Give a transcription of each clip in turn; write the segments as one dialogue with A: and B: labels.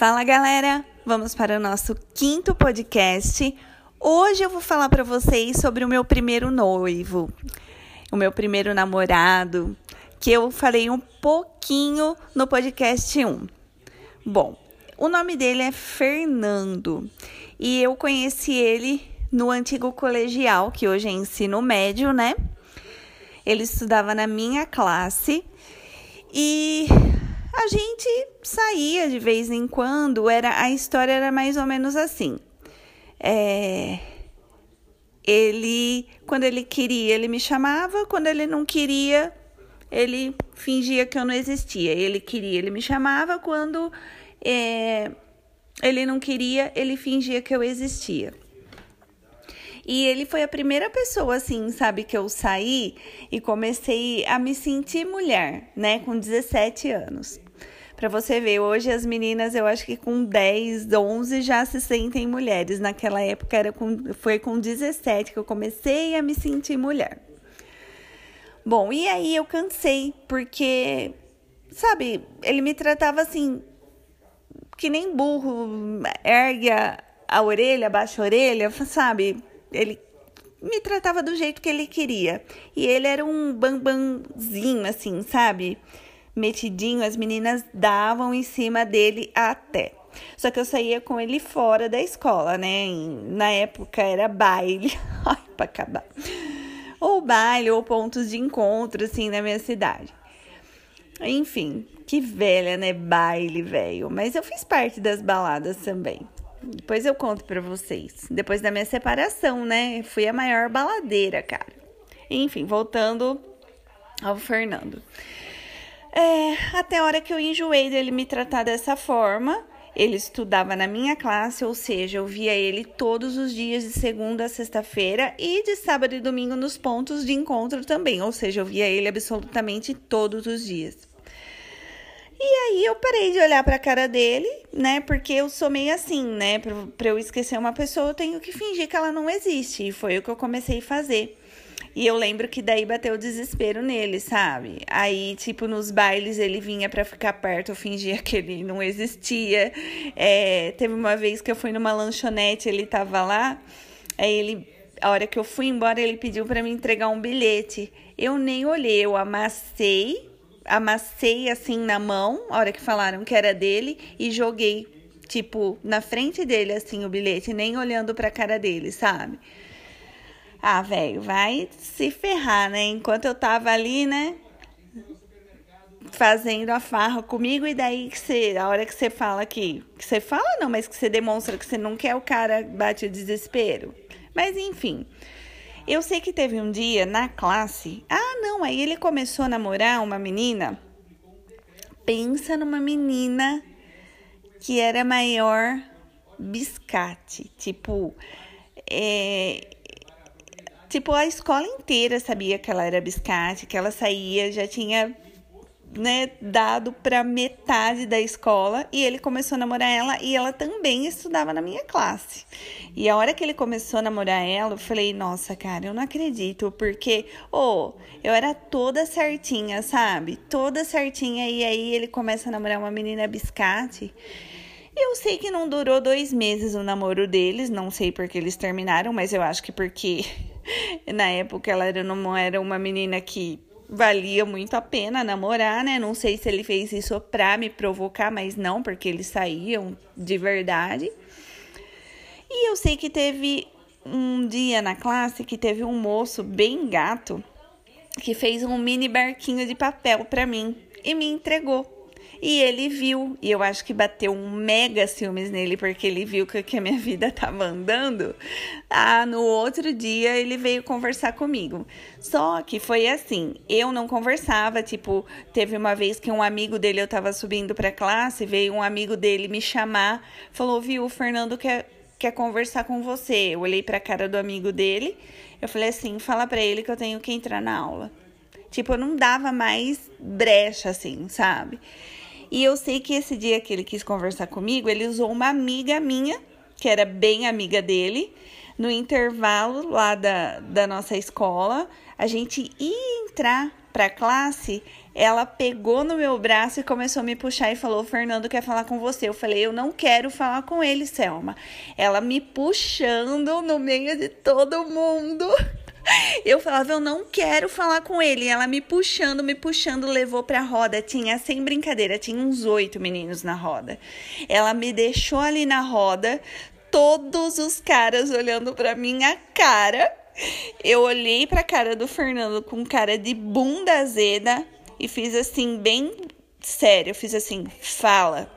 A: Fala galera, vamos para o nosso quinto podcast. Hoje eu vou falar para vocês sobre o meu primeiro noivo, o meu primeiro namorado, que eu falei um pouquinho no podcast 1. Bom, o nome dele é Fernando e eu conheci ele no antigo colegial, que hoje é ensino médio, né? Ele estudava na minha classe e a gente saía de vez em quando, era a história era mais ou menos assim. É, ele, quando ele queria, ele me chamava, quando ele não queria, ele fingia que eu não existia. Ele queria, ele me chamava, quando é, ele não queria, ele fingia que eu existia. E ele foi a primeira pessoa, assim, sabe, que eu saí e comecei a me sentir mulher, né, com 17 anos. Para você ver, hoje as meninas, eu acho que com 10, 11 já se sentem mulheres. Naquela época era com, foi com 17 que eu comecei a me sentir mulher. Bom, e aí eu cansei, porque, sabe, ele me tratava assim, que nem burro, ergue a, a orelha, baixa a orelha, sabe? Ele me tratava do jeito que ele queria. E ele era um bambanzinho, assim, sabe? Metidinho, as meninas davam em cima dele até. Só que eu saía com ele fora da escola, né? Na época era baile. Ai, pra acabar. Ou baile, ou pontos de encontro, assim, na minha cidade. Enfim, que velha, né? Baile, velho. Mas eu fiz parte das baladas também. Depois eu conto pra vocês. Depois da minha separação, né? Fui a maior baladeira, cara. Enfim, voltando ao Fernando. É, até a hora que eu enjoei dele me tratar dessa forma. Ele estudava na minha classe, ou seja, eu via ele todos os dias de segunda a sexta-feira e de sábado e domingo nos pontos de encontro também, ou seja, eu via ele absolutamente todos os dias. E aí eu parei de olhar para a cara dele, né? Porque eu sou meio assim, né? Para eu esquecer uma pessoa, eu tenho que fingir que ela não existe. E foi o que eu comecei a fazer. E eu lembro que daí bateu o desespero nele, sabe? Aí, tipo, nos bailes ele vinha para ficar perto, eu fingia que ele não existia. É, teve uma vez que eu fui numa lanchonete, ele tava lá, aí ele, a hora que eu fui embora, ele pediu para me entregar um bilhete. Eu nem olhei, eu amassei, amassei assim na mão, a hora que falaram que era dele, e joguei, tipo, na frente dele, assim, o bilhete, nem olhando pra cara dele, sabe? Ah, velho, vai se ferrar, né? Enquanto eu tava ali, né? Fazendo a farra comigo, e daí que você, a hora que você fala que, que você fala não, mas que você demonstra que você não quer, o cara bate o desespero. Mas enfim, eu sei que teve um dia na classe, ah, não, aí ele começou a namorar uma menina. Pensa numa menina que era maior biscate, tipo, é, Tipo, a escola inteira sabia que ela era biscate, que ela saía, já tinha né, dado para metade da escola e ele começou a namorar ela e ela também estudava na minha classe. E a hora que ele começou a namorar ela, eu falei: "Nossa, cara, eu não acredito, porque, oh, eu era toda certinha, sabe? Toda certinha e aí ele começa a namorar uma menina biscate. Eu sei que não durou dois meses o namoro deles, não sei porque eles terminaram, mas eu acho que porque na época ela era, não era uma menina que valia muito a pena namorar, né? Não sei se ele fez isso pra me provocar, mas não, porque eles saíam de verdade. E eu sei que teve um dia na classe que teve um moço bem gato que fez um mini barquinho de papel para mim e me entregou. E ele viu, e eu acho que bateu um mega ciúmes nele, porque ele viu que, que a minha vida tava andando. Ah, no outro dia ele veio conversar comigo. Só que foi assim, eu não conversava, tipo, teve uma vez que um amigo dele, eu tava subindo pra classe, veio um amigo dele me chamar, falou, viu, o Fernando quer, quer conversar com você. Eu olhei pra cara do amigo dele, eu falei assim, fala pra ele que eu tenho que entrar na aula. Tipo, eu não dava mais brecha, assim, sabe? E eu sei que esse dia que ele quis conversar comigo, ele usou uma amiga minha, que era bem amiga dele, no intervalo lá da, da nossa escola. A gente ia entrar para a classe, ela pegou no meu braço e começou a me puxar e falou: Fernando quer falar com você. Eu falei: Eu não quero falar com ele, Selma. Ela me puxando no meio de todo mundo. Eu falava, eu não quero falar com ele. Ela me puxando, me puxando, levou pra roda. Tinha, sem brincadeira, tinha uns oito meninos na roda. Ela me deixou ali na roda, todos os caras olhando pra minha cara. Eu olhei pra cara do Fernando com cara de bunda azeda e fiz assim, bem sério. Eu fiz assim: fala.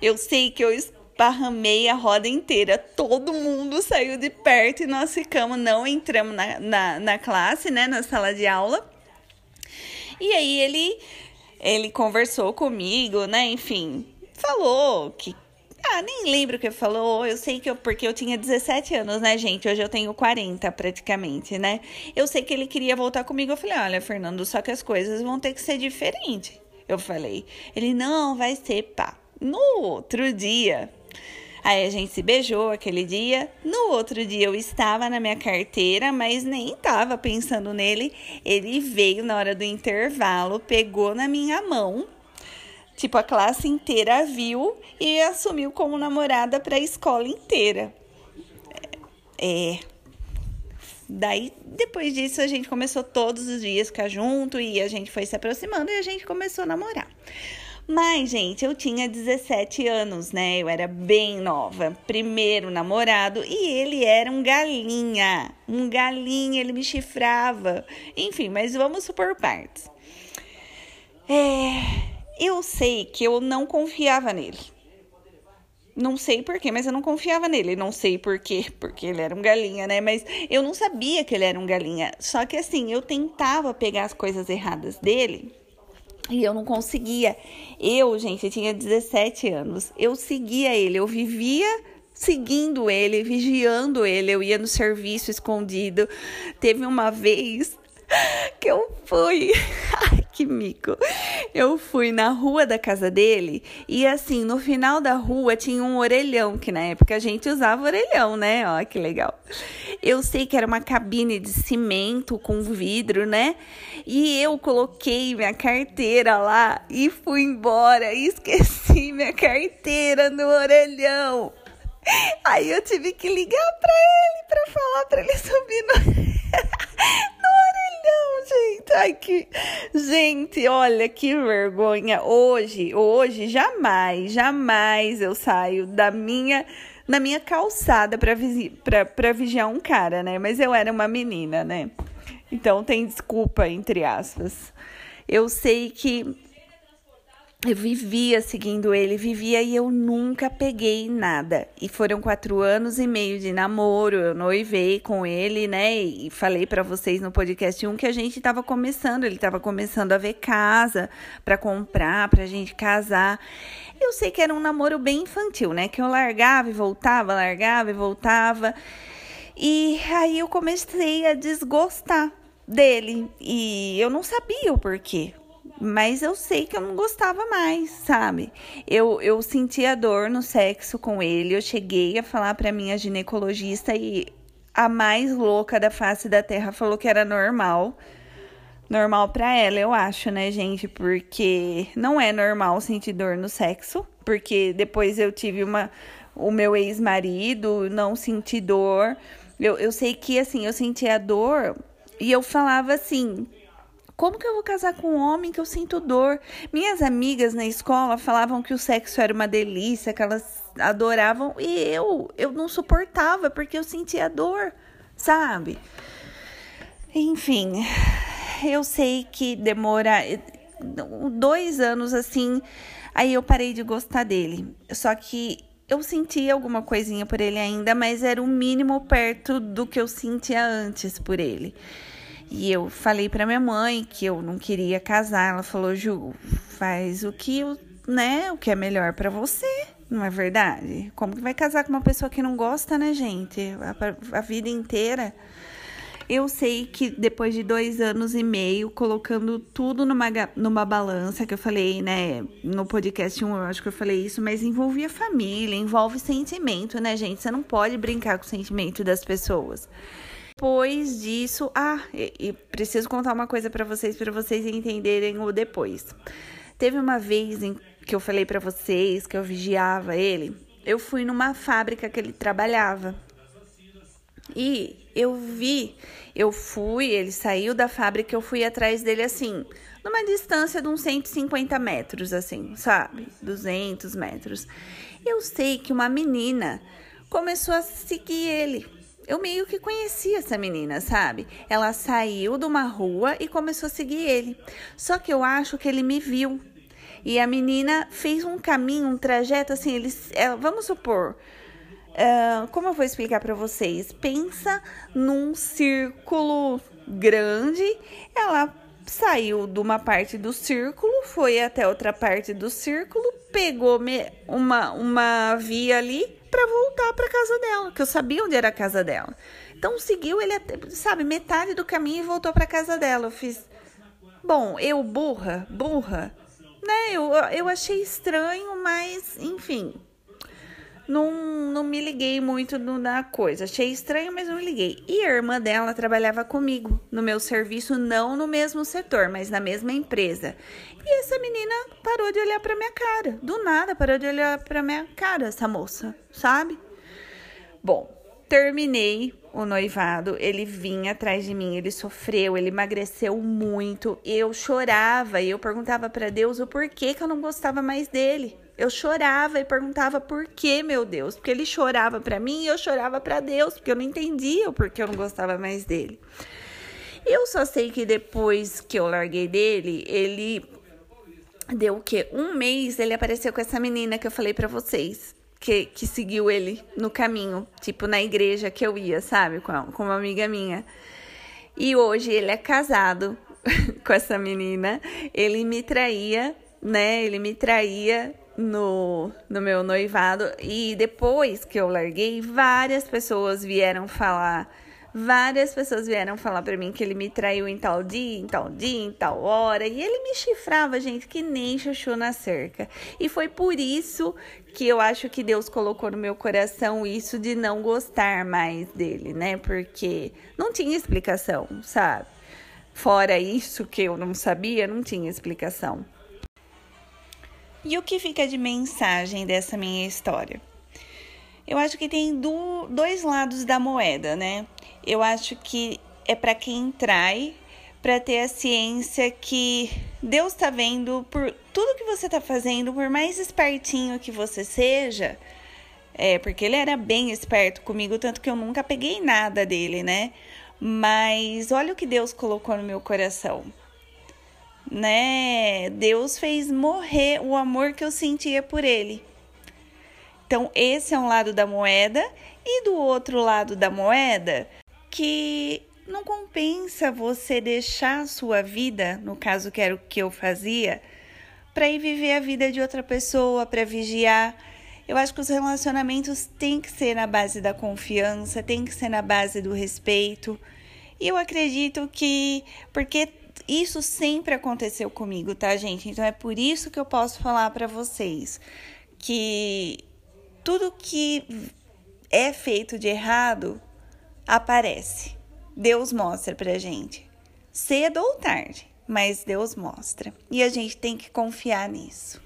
A: Eu sei que eu esparramei a roda inteira. Todo mundo saiu de perto e nós ficamos, não entramos na, na, na classe, né, na sala de aula. E aí ele, ele conversou comigo, né, enfim, falou que ah, nem lembro o que falou. Eu sei que eu, porque eu tinha 17 anos, né, gente? Hoje eu tenho 40 praticamente, né? Eu sei que ele queria voltar comigo. Eu falei: "Olha, Fernando, só que as coisas vão ter que ser diferentes". Eu falei. Ele: "Não, vai ser pá". No outro dia, Aí a gente se beijou aquele dia. No outro dia eu estava na minha carteira, mas nem estava pensando nele. Ele veio na hora do intervalo, pegou na minha mão. Tipo, a classe inteira viu e assumiu como namorada para a escola inteira. É. Daí, depois disso, a gente começou todos os dias ficar junto e a gente foi se aproximando e a gente começou a namorar. Mas, gente, eu tinha 17 anos, né? Eu era bem nova. Primeiro namorado e ele era um galinha. Um galinha, ele me chifrava. Enfim, mas vamos supor partes. É, eu sei que eu não confiava nele. Não sei porquê, mas eu não confiava nele. Não sei porquê, porque ele era um galinha, né? Mas eu não sabia que ele era um galinha. Só que assim, eu tentava pegar as coisas erradas dele e eu não conseguia. Eu, gente, eu tinha 17 anos. Eu seguia ele, eu vivia seguindo ele, vigiando ele. Eu ia no serviço escondido. Teve uma vez que eu fui. Ai, que mico. Eu fui na rua da casa dele e assim, no final da rua tinha um orelhão, que na época a gente usava orelhão, né? Ó, que legal. Eu sei que era uma cabine de cimento com vidro, né? E eu coloquei minha carteira lá e fui embora e esqueci minha carteira no orelhão. Aí eu tive que ligar para ele para falar para ele subir no gente. Ai, que. Gente, olha que vergonha. Hoje, hoje, jamais, jamais eu saio da minha. Na minha calçada para visi vigiar um cara, né? Mas eu era uma menina, né? Então tem desculpa, entre aspas. Eu sei que eu vivia seguindo ele, vivia e eu nunca peguei nada. E foram quatro anos e meio de namoro, eu noivei com ele, né? E falei para vocês no podcast um que a gente tava começando, ele tava começando a ver casa para comprar, pra gente casar. Eu sei que era um namoro bem infantil, né? Que eu largava e voltava, largava e voltava. E aí eu comecei a desgostar dele e eu não sabia o porquê mas eu sei que eu não gostava mais, sabe? Eu, eu sentia dor no sexo com ele, eu cheguei a falar para minha ginecologista e a mais louca da face da terra falou que era normal. Normal para ela, eu acho, né, gente? Porque não é normal sentir dor no sexo, porque depois eu tive uma o meu ex-marido, não senti dor. Eu, eu sei que assim, eu sentia dor e eu falava assim: como que eu vou casar com um homem que eu sinto dor? Minhas amigas na escola falavam que o sexo era uma delícia, que elas adoravam, e eu, eu não suportava porque eu sentia dor, sabe? Enfim, eu sei que demora dois anos assim, aí eu parei de gostar dele. Só que eu sentia alguma coisinha por ele ainda, mas era o mínimo perto do que eu sentia antes por ele. E eu falei para minha mãe que eu não queria casar. Ela falou: "Ju, faz o que, né, o que é melhor para você". Não é verdade? Como que vai casar com uma pessoa que não gosta, né, gente? A, a vida inteira. Eu sei que depois de dois anos e meio, colocando tudo numa, numa balança, que eu falei, né, no podcast 1, eu acho que eu falei isso, mas envolvia família, envolve sentimento, né, gente? Você não pode brincar com o sentimento das pessoas. Depois disso, ah, e, preciso contar uma coisa para vocês para vocês entenderem o depois. Teve uma vez em que eu falei para vocês que eu vigiava ele. Eu fui numa fábrica que ele trabalhava. E eu vi, eu fui, ele saiu da fábrica, eu fui atrás dele assim, numa distância de uns 150 metros, assim, sabe? 200 metros. Eu sei que uma menina começou a seguir ele. Eu meio que conhecia essa menina, sabe? Ela saiu de uma rua e começou a seguir ele. Só que eu acho que ele me viu. E a menina fez um caminho, um trajeto assim, eles, ela, vamos supor, uh, como eu vou explicar para vocês? Pensa num círculo grande, ela saiu de uma parte do círculo, foi até outra parte do círculo, pegou uma, uma via ali para voltar para casa dela, que eu sabia onde era a casa dela. Então seguiu ele até, sabe, metade do caminho e voltou para casa dela. Eu fiz, bom, eu burra, burra, né? Eu, eu achei estranho, mas enfim. Não, não me liguei muito na coisa. Achei estranho, mas não me liguei. E a irmã dela trabalhava comigo no meu serviço, não no mesmo setor, mas na mesma empresa. E essa menina parou de olhar para minha cara. Do nada parou de olhar para minha cara, essa moça, sabe? Bom, terminei o noivado, ele vinha atrás de mim, ele sofreu, ele emagreceu muito. Eu chorava e eu perguntava para Deus o porquê que eu não gostava mais dele. Eu chorava e perguntava por que, meu Deus, porque ele chorava para mim e eu chorava para Deus, porque eu não entendia o porquê eu não gostava mais dele. Eu só sei que depois que eu larguei dele, ele deu o quê? Um mês ele apareceu com essa menina que eu falei para vocês que, que seguiu ele no caminho, tipo na igreja que eu ia, sabe? Com, com uma amiga minha. E hoje ele é casado com essa menina. Ele me traía, né? Ele me traía no, no meu noivado. E depois que eu larguei, várias pessoas vieram falar Várias pessoas vieram falar para mim que ele me traiu em tal dia, em tal dia, em tal hora, e ele me chifrava, gente, que nem chuchu na cerca. E foi por isso que eu acho que Deus colocou no meu coração isso de não gostar mais dele, né? Porque não tinha explicação, sabe? Fora isso que eu não sabia, não tinha explicação. E o que fica de mensagem dessa minha história? Eu acho que tem do, dois lados da moeda, né? Eu acho que é para quem trai, para ter a ciência que Deus está vendo por tudo que você está fazendo, por mais espertinho que você seja. É, porque ele era bem esperto comigo, tanto que eu nunca peguei nada dele, né? Mas olha o que Deus colocou no meu coração. Né? Deus fez morrer o amor que eu sentia por ele. Então, esse é um lado da moeda, e do outro lado da moeda, que não compensa você deixar a sua vida, no caso que era o que eu fazia, para ir viver a vida de outra pessoa, para vigiar. Eu acho que os relacionamentos têm que ser na base da confiança, tem que ser na base do respeito. E eu acredito que, porque isso sempre aconteceu comigo, tá, gente? Então é por isso que eu posso falar para vocês que tudo que é feito de errado aparece. Deus mostra pra gente. Cedo ou tarde, mas Deus mostra. E a gente tem que confiar nisso.